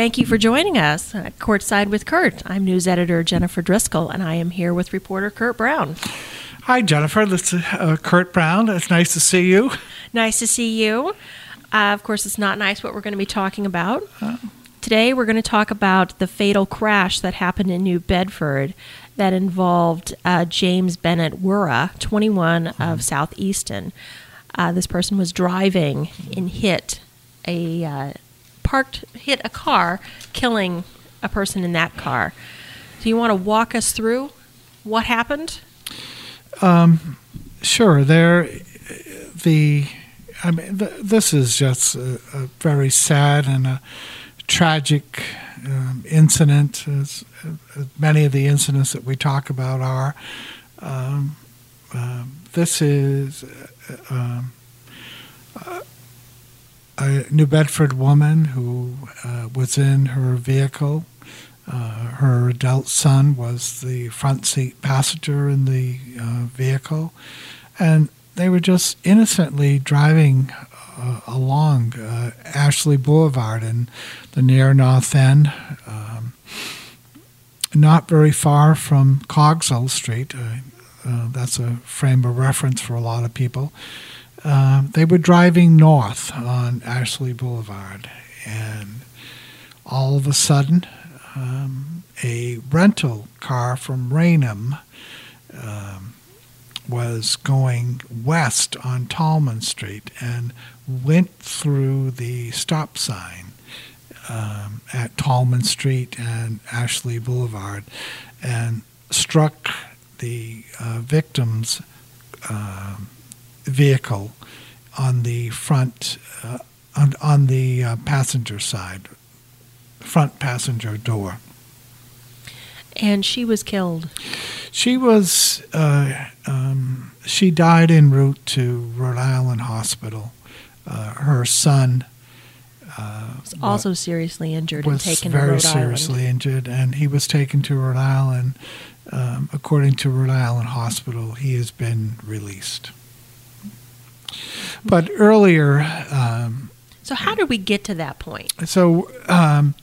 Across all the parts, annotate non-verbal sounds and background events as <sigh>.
Thank you for joining us at Courtside with Kurt. I'm news editor Jennifer Driscoll, and I am here with reporter Kurt Brown. Hi, Jennifer. This is uh, Kurt Brown. It's nice to see you. Nice to see you. Uh, of course, it's not nice what we're going to be talking about. Today, we're going to talk about the fatal crash that happened in New Bedford that involved uh, James Bennett Wurra, 21 of Southeaston. Uh, this person was driving and hit a uh, parked hit a car, killing a person in that car. Do you want to walk us through what happened? Sure. There, the, I mean, th- this is just a, a very sad and a tragic um, incident, as, as many of the incidents that we talk about are. Um, um, this is uh, um, a New Bedford woman who uh, was in her vehicle. Uh, her adult son was the front seat passenger in the uh, vehicle, and they were just innocently driving uh, along uh, Ashley Boulevard in the near North End, um, not very far from Cogswell Street. Uh, that's a frame of reference for a lot of people. Uh, they were driving north on Ashley Boulevard, and all of a sudden, um, a rental car from Raynham um, was going west on Tallman Street and went through the stop sign um, at Tallman Street and Ashley Boulevard and struck the uh, victim's um vehicle on the front, uh, on, on the uh, passenger side, front passenger door. And she was killed. She was, uh, um, she died en route to Rhode Island Hospital. Uh, her son uh, Was also seriously injured was and taken to very Rhode seriously Island. injured, and he was taken to Rhode Island. Um, according to Rhode Island Hospital, he has been released. But earlier, um, So how did we get to that point? so um,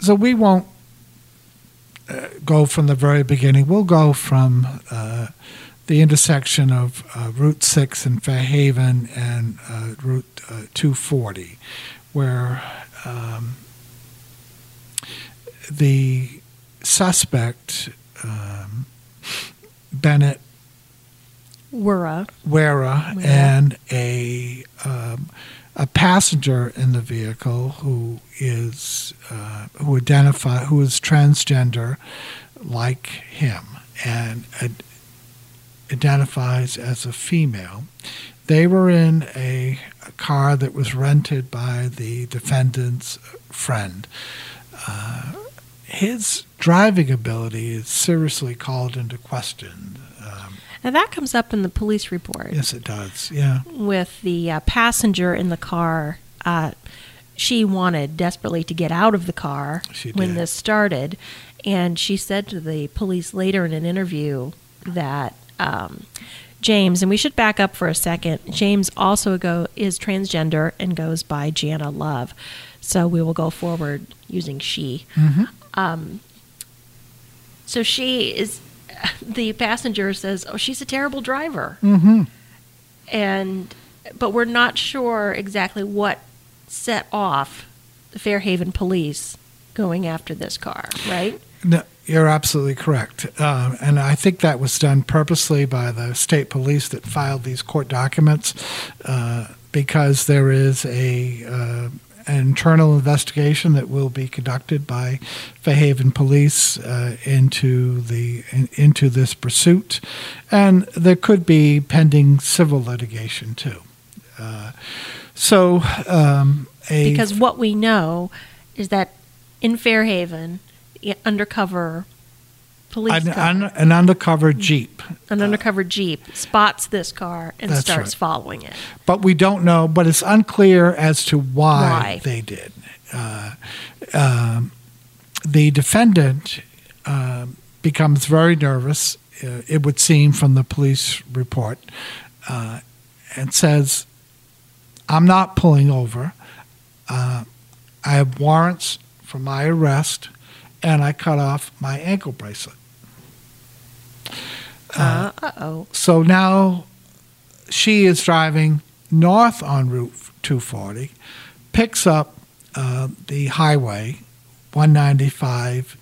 so we won't uh, go from the very beginning. We'll go from uh, the intersection of uh, Route Six in Fairhaven and uh, Route uh, 240, where um, the suspect um, Bennett Wurra. Wera Wera. and a um, a passenger in the vehicle who is uh, who identify who is transgender like him and ad- identifies as a female. They were in a, a car that was rented by the defendant's friend. Uh, his driving ability is seriously called into question. Now that comes up in the police report yes, it does. Yeah. with the uh, passenger in the car. Uh, she wanted desperately to get out of the car when this started, and she said to the police later in an interview that um, James, and we should back up for a second. James also go is transgender and goes by Jana Love, so we will go forward using she. Mhm. Um, so she is. <laughs> The passenger says, "Oh, she's a terrible driver." Mm-hmm. and but we're not sure exactly what set off the Fairhaven police going after this car, right? No, you're absolutely correct. Uh, and I think that was done purposely by the state police that filed these court documents uh, because there is a uh, an internal investigation that will be conducted by Fairhaven Police uh, into the in, into this pursuit, and there could be pending civil litigation too. Uh, so, um, a Because what we know is that in Fairhaven, undercover police an, car, un, an undercover jeep an undercover jeep spots this car and starts right. following it. but we don't know. But it's unclear as to why, Why. they did. Uh, um, the defendant um becomes very nervous. Uh, it would seem from the police report, uh, and says, "I'm not pulling over. Uh, I have warrants for my arrest, and I cut off my ankle bracelet. Uh oh. So now she is driving north on Route 240, picks up uh, the highway 195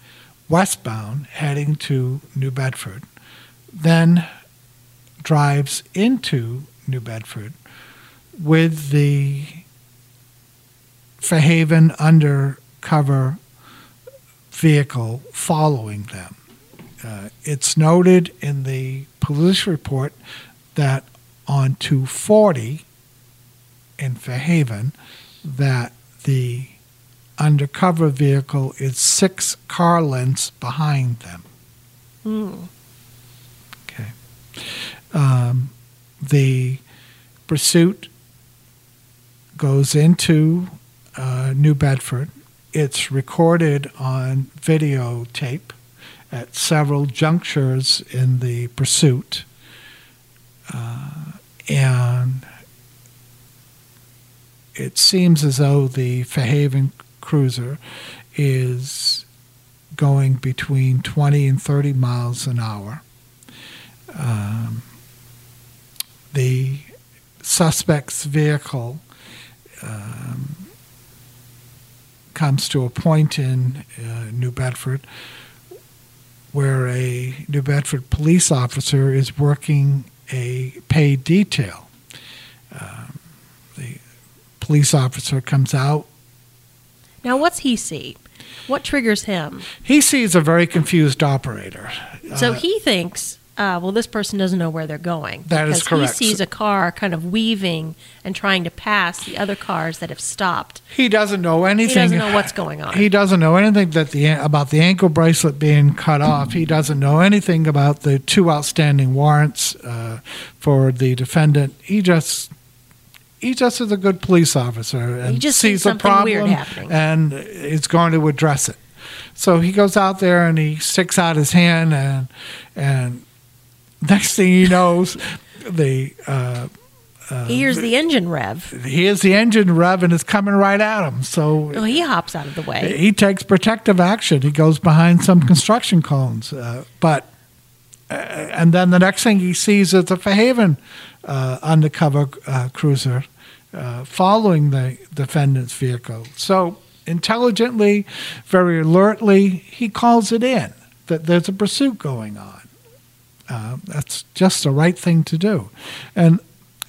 westbound, heading to New Bedford, then drives into New Bedford with the Fairhaven undercover vehicle following them. Uh, it's noted in the police report that on 240 in Fairhaven that the undercover vehicle is six car lengths behind them. Hmm. Okay. Um, the pursuit goes into uh, New Bedford. It's recorded on videotape at several junctures in the pursuit. Uh, and it seems as though the Fairhaven cruiser is going between 20 and 30 miles an hour. Um, the suspect's vehicle um, comes to a point in uh, New Bedford where a New Bedford police officer is working a paid detail. Um, the police officer comes out. Now, what's he see? What triggers him? He sees a very confused operator. So Uh, he thinks, uh, well, this person doesn't know where they're going. That is because correct. He sees a car kind of weaving and trying to pass the other cars that have stopped. he doesn't know anything. He doesn't know what's going on. He doesn't know anything that the about the ankle bracelet being cut off. He doesn't know anything about the two outstanding warrants uh, for the defendant. He just he just is a good police officer and he just sees a problem and is going to address it. So he goes out there and he sticks out his hand and and next thing he knows, the uh, he hears the engine rev. he hears the engine rev and it's coming right at him. So Well, he hops out of the way. he takes protective action. He goes behind some construction cones, uh, but uh, and then the next thing he sees is a Fairhaven uh, undercover uh, cruiser uh, following the defendant's vehicle. So intelligently, very alertly, he calls it in that there's a pursuit going on. Uh, that's just the right thing to do, and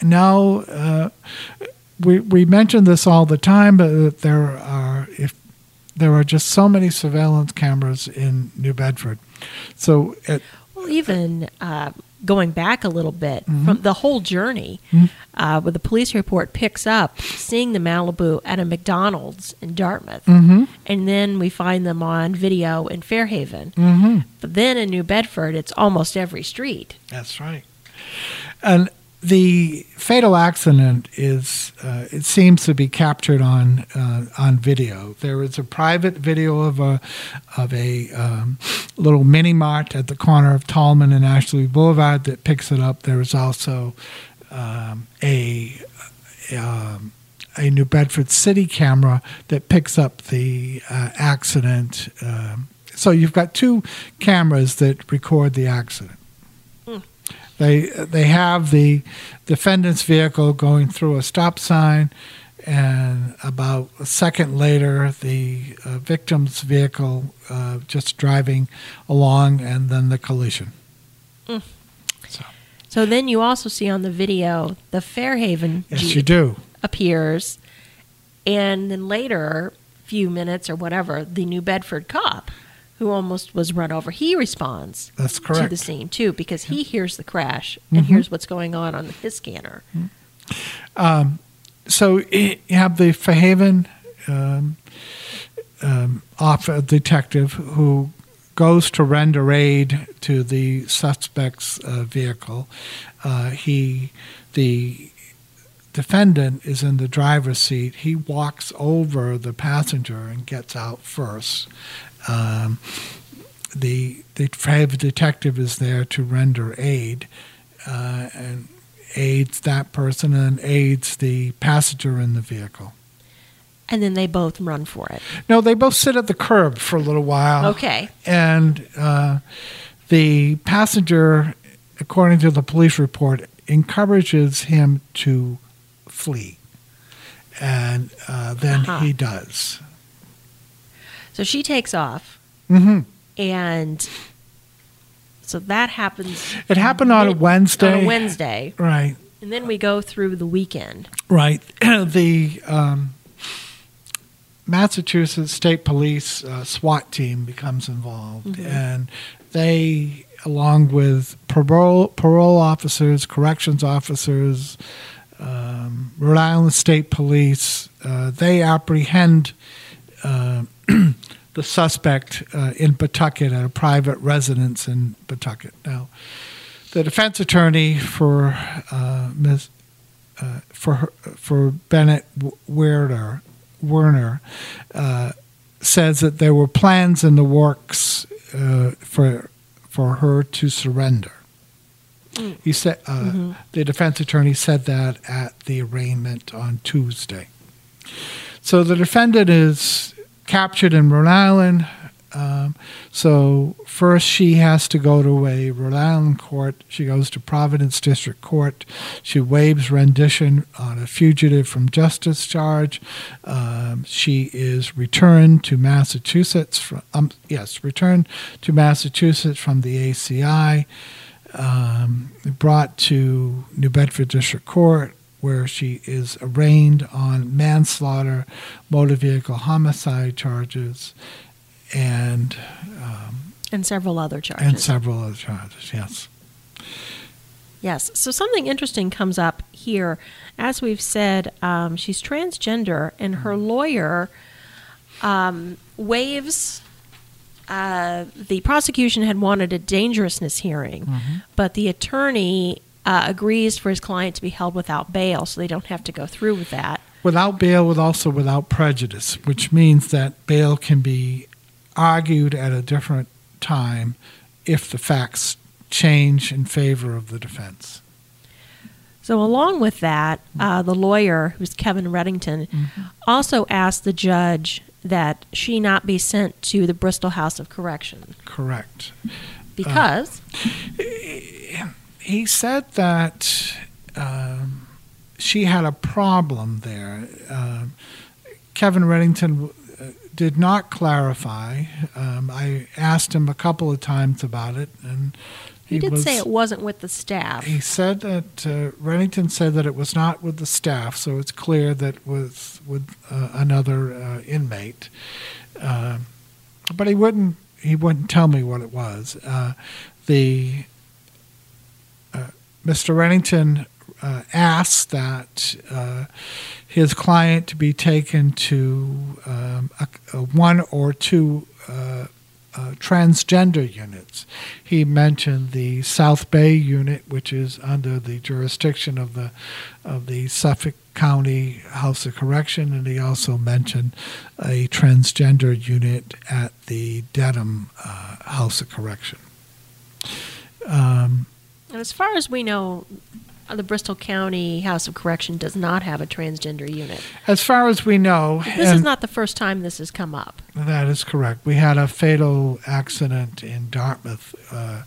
now uh, we we mention this all the time, but there are if there are just so many surveillance cameras in New Bedford. So it, Well, even uh, going back a little bit Mm-hmm. from the whole journey, uh, where the police report picks up seeing the Malibu at a McDonald's in Dartmouth, Mm-hmm. and then we find them on video in Fairhaven. mm-hmm. But then in New Bedford, it's almost every street. That's right. And the fatal accident is, uh, it seems to be captured on uh, on video. There is a private video of a of a um, little mini mart at the corner of Tallman and Ashley Boulevard that picks it up. There is also um, a um, a New Bedford city camera that picks up the uh, accident. Um, so you've got two cameras that record the accident. They they have the defendant's vehicle going through a stop sign, and about a second later, the uh, victim's vehicle uh, just driving along, and then the collision. So then you also see on the video the Fairhaven Yes, Jeep you do. appears, and then later, few minutes or whatever, the New Bedford cop who almost was run over, he responds That's correct. to the scene too because he hears the crash and Mhm. hears what's going on on the his scanner. Um, so you have the Fairhaven um, um, off a detective who goes to render aid to the suspect's uh, vehicle. Uh, he, the defendant, is in the driver's seat. He walks over the passenger and gets out first. Um, the the Fairhaven detective is there to render aid, uh, and aids that person and aids the passenger in the vehicle. And then they both run for it. No, they both sit at the curb for a little while. Okay. And uh, the passenger, according to the police report, encourages him to flee. And uh, then Uh-huh. he does. So she takes off, hmm and so that happens It happened on a Wednesday. On a Wednesday, Right. and then we go through the weekend. Right. <clears throat> the um, Massachusetts State Police uh, SWAT team becomes involved, and they, along with parole parole officers, corrections officers, um, Rhode Island State Police, uh, they apprehend. Uh, <clears throat> the suspect uh, in Pawtucket at a private residence in Pawtucket. Now, the defense attorney for uh, Ms uh, for her, for Bennett Werner Werner uh, says that there were plans in the works uh, for for her to surrender. He said uh, the defense attorney said that at the arraignment on Tuesday. So the defendant is captured in Rhode Island. Um, so first she has to go to a Rhode Island court. She goes to Providence District Court. She waives rendition on a fugitive from justice charge. Um, she is returned to Massachusetts. From, um, yes, returned to Massachusetts from the ACI. Um, brought to New Bedford District Court, where she is arraigned on manslaughter, motor vehicle homicide charges, and um, And several other charges. and several other charges. Yes. Yes. So something interesting comes up here. As we've said, um, she's transgender, and her lawyer um, waives. Uh, the prosecution had wanted a dangerousness hearing, but the attorney uh, agrees for his client to be held without bail, so they don't have to go through with that. Without bail, with also without prejudice, which means that bail can be argued at a different time if the facts change in favor of the defense. So, along with that, uh, the lawyer, who's Kevin Reddington, also asked the judge that she not be sent to the Bristol House of Correction Correct. because he said that um, she had a problem there. Um Kevin Reddington uh, did not clarify. Um, I asked him a couple of times about it, and he, did was, say it wasn't with the staff. He said that uh, Reddington said that it was not with the staff, so it's clear that it was with uh, another uh, inmate. Uh, but he wouldn't. He wouldn't tell me what it was. Uh, the uh, Mr. Reddington uh, asked that uh, his client be taken to um, a, a one or two uh, uh, transgender units. He mentioned the South Bay unit, which is under the jurisdiction of the of the Suffolk County House of Correction, and he also mentioned a transgender unit at the Dedham uh, House of Correction. Um, and as far as we know, uh, the Bristol County House of Correction does not have a transgender unit. as far as we know, This is not the first time this has come up. That is correct. We had a fatal accident in Dartmouth uh,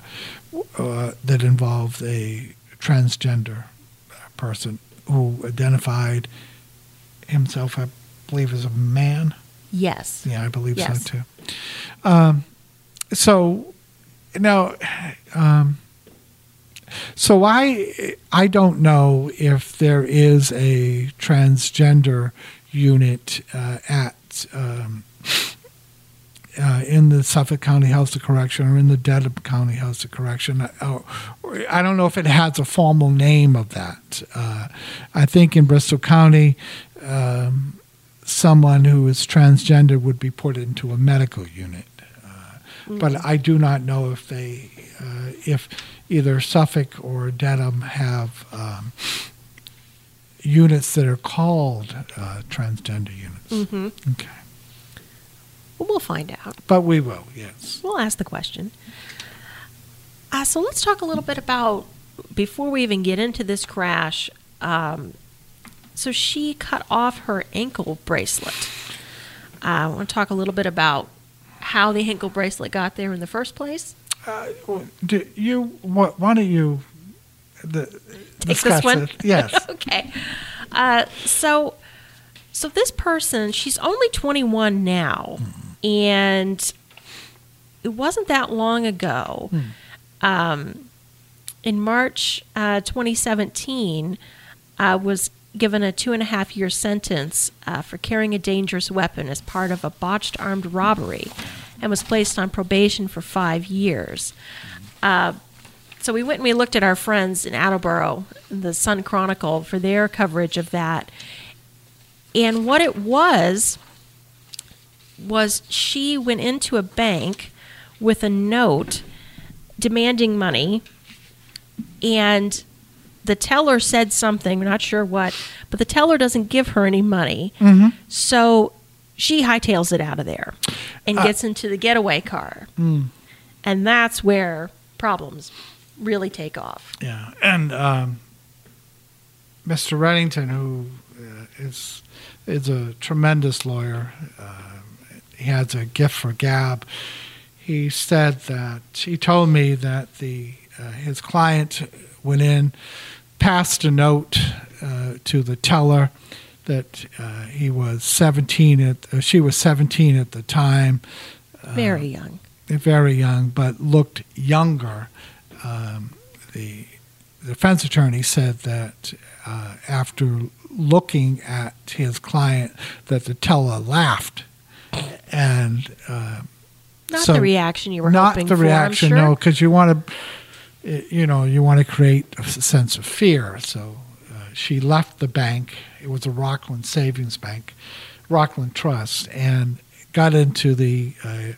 uh, that involved a transgender person who identified himself, I believe, as a man. Yes. Yeah, I believe Yes. so too. Um, so now, um, so I I don't know if there is a transgender unit uh, at um, uh, in the Suffolk County House of Correction or in the Dedham County House of Correction. Uh, I don't know if it has a formal name of that. Uh, I think in Bristol County. Um, someone who is transgender would be put into a medical unit. Uh, But I do not know if they, uh, if either Suffolk or Dedham have um, units that are called uh, transgender units. Mm-hmm. Okay. Well, we'll find out. But we will, yes. We'll ask the question. Uh, so let's talk a little bit about before we even get into this crash. Um, so she cut off her ankle bracelet. Uh, I want to talk a little bit about how the ankle bracelet got there in the first place. Uh, do you why, why don't you the, Take discuss this one. it? Yes. <laughs> okay. Uh, so, so this person, she's only 21 now, and it wasn't that long ago. Um, in March uh, 2017, uh, was given a two and a half year sentence uh, for carrying a dangerous weapon as part of a botched armed robbery, and was placed on probation for five years. Uh, so we went and we looked at our friends in Attleboro, the Sun Chronicle, for their coverage of that. And what it was was she went into a bank with a note demanding money, and the teller said something, we're not sure what, but the teller doesn't give her any money. So she hightails it out of there and Uh, gets into the getaway car. And that's where problems really take off. Yeah, and um, Mr. Reddington, who uh, is is a tremendous lawyer, uh, he has a gift for gab. He said that he told me that the uh, his client went in, passed a note uh, to the teller that uh, he was 17 at uh, she was 17 at the time Very young. very young, but looked younger. Um, the, the defense attorney said that uh, after looking at his client, that the teller laughed, and uh, Not so the reaction you were not hoping the for. reaction, sure. no, because you want to, you know, you want to create a sense of fear. So uh, she left the bank. It was a Rockland Savings Bank, Rockland Trust, and got into the. Uh,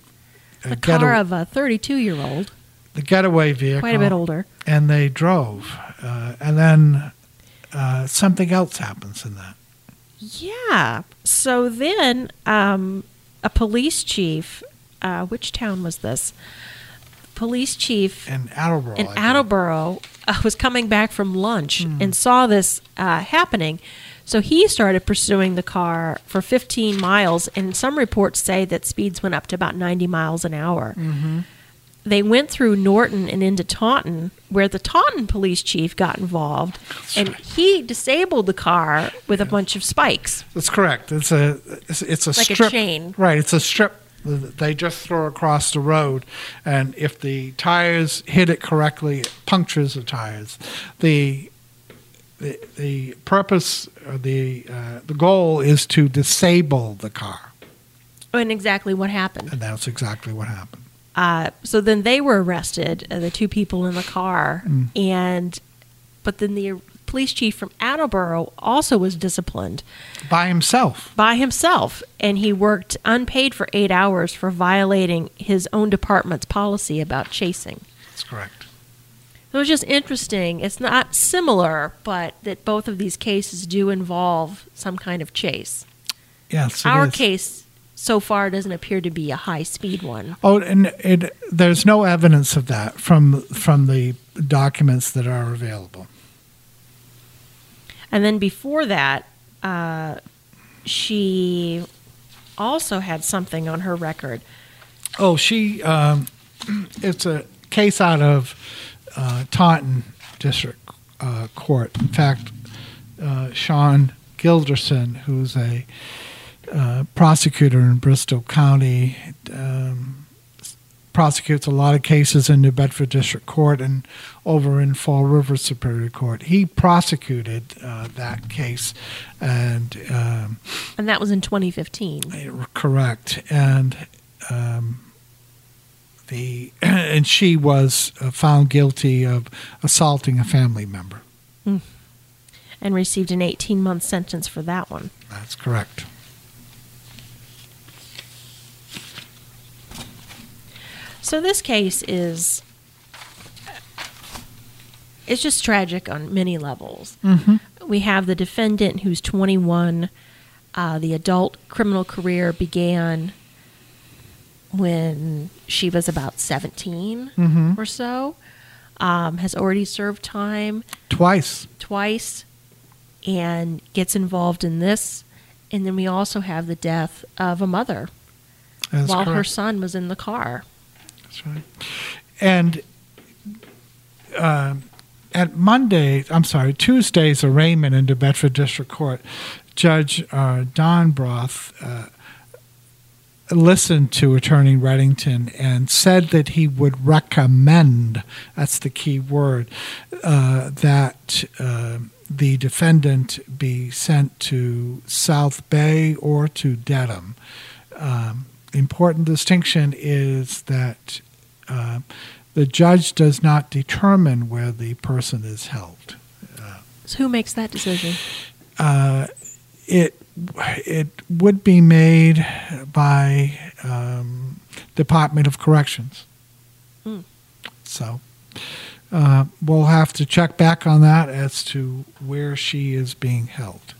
The car of a 32 year old, the getaway vehicle, quite a bit older. and they drove, uh, and then uh, something else happens in that. Yeah. So then um, a police chief, uh, which town was this? Police chief In Attleboro, in Attleboro uh, was coming back from lunch and saw this uh, happening. So he started pursuing the car for 15 miles, and some reports say that speeds went up to about 90 miles an hour. They went through Norton and into Taunton, where the Taunton police chief got involved, and he disabled the car with a bunch of spikes. That's correct. It's a it's, it's a Like a chain. right? It's a strip they just throw across the road, and if the tires hit it correctly, it punctures the tires. The the, the purpose, or the uh, the goal is to disable the car, And exactly what happened. and that's exactly what happened. Uh, so then they were arrested, uh, the two people in the car, and but then the police chief from Attleboro also was disciplined By himself. by himself, and he worked unpaid for eight hours for violating his own department's policy about chasing. That's correct. So it was just interesting. It's not similar, but that both of these cases do involve some kind of chase. Yes. Our case so far doesn't appear to be a high speed one. Oh, and it, there's no evidence of that from from the documents that are available. And then before that, uh, she also had something on her record. Oh, she. Um, it's a case out of uh, Taunton District uh, Court. In fact, uh, Sean Gilderson, who's a uh, prosecutor in Bristol County, um, prosecutes a lot of cases in New Bedford District Court and over in Fall River Superior Court. He prosecuted uh, that case, and. Um, And that was in 2015. Correct, and um, the <clears throat> and she was uh, found guilty of assaulting a family member. and received an 18 month sentence for that one. That's correct. So this case is it's just tragic on many levels. Mm-hmm. We have the defendant who's 21. Uh, the adult criminal career began when she was about 17 Mhm. or so. Um, has already served time Twice. twice, and gets involved in this. And then we also have the death of a mother That's while her son was in the car. That's right. And uh, at Monday, I'm sorry, Tuesday's arraignment in New Bedford District Court, Judge uh, Don Broth uh, listened to Attorney Reddington and said that he would recommend, that's the key word, uh, that uh, the defendant be sent to South Bay or to Dedham. Um, important distinction is that uh, the judge does not determine where the person is held. So who makes that decision? Uh, it it would be made by um, Department of Corrections. Hmm. So uh, we'll have to check back on that as to where she is being held.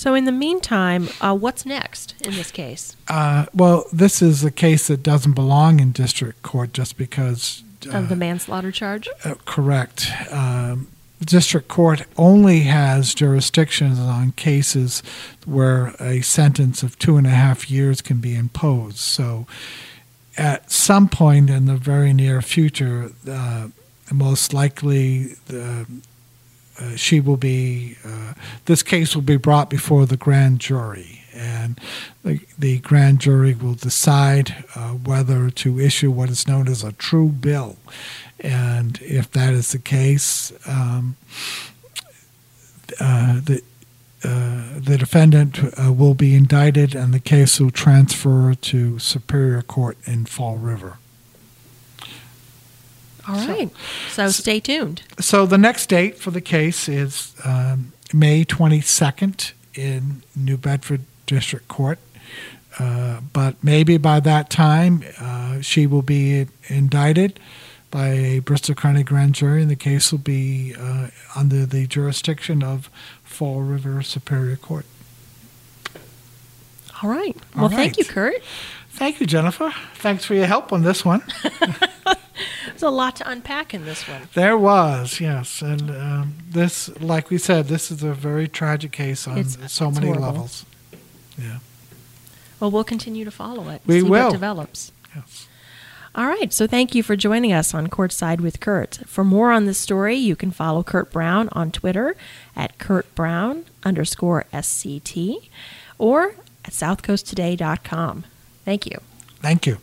So in the meantime, uh, what's next in this case Uh, well, this is a case that doesn't belong in district court just because. of the uh, manslaughter charge? Uh, correct. Um, district court only has jurisdictions on cases where a sentence of two and a half years can be imposed. So, at some point in the very near future, uh, most likely the, uh, she will be, uh, this case will be brought before the grand jury. And the, the grand jury will decide uh, whether to issue what is known as a true bill. And if that is the case, um, uh, the uh, the defendant uh, will be indicted, and the case will transfer to Superior Court in Fall River. All right. So stay tuned. So the next date for the case is um, May 22nd in New Bedford District Court. Uh, but maybe by that time, uh, she will be indicted by a Bristol County grand jury, and the case will be uh, under the jurisdiction of Fall River Superior Court. All right. All Well, thank you. Kurt. Thank you, Jennifer. Thanks for your help on this one. <laughs> There's a lot to unpack in this one. There was, yes, and um, this, like we said, this is a very tragic case on It's- so it's many horrible. levels. Yeah, Well, we'll continue to follow it. We see will. what develops. yes. All right. So thank you for joining us on Courtside with Kurt. For more on this story, you can follow Kurt Brown on Twitter at Kurt Brown underscore SCT or at southcoasttoday.com. Thank you. Thank you.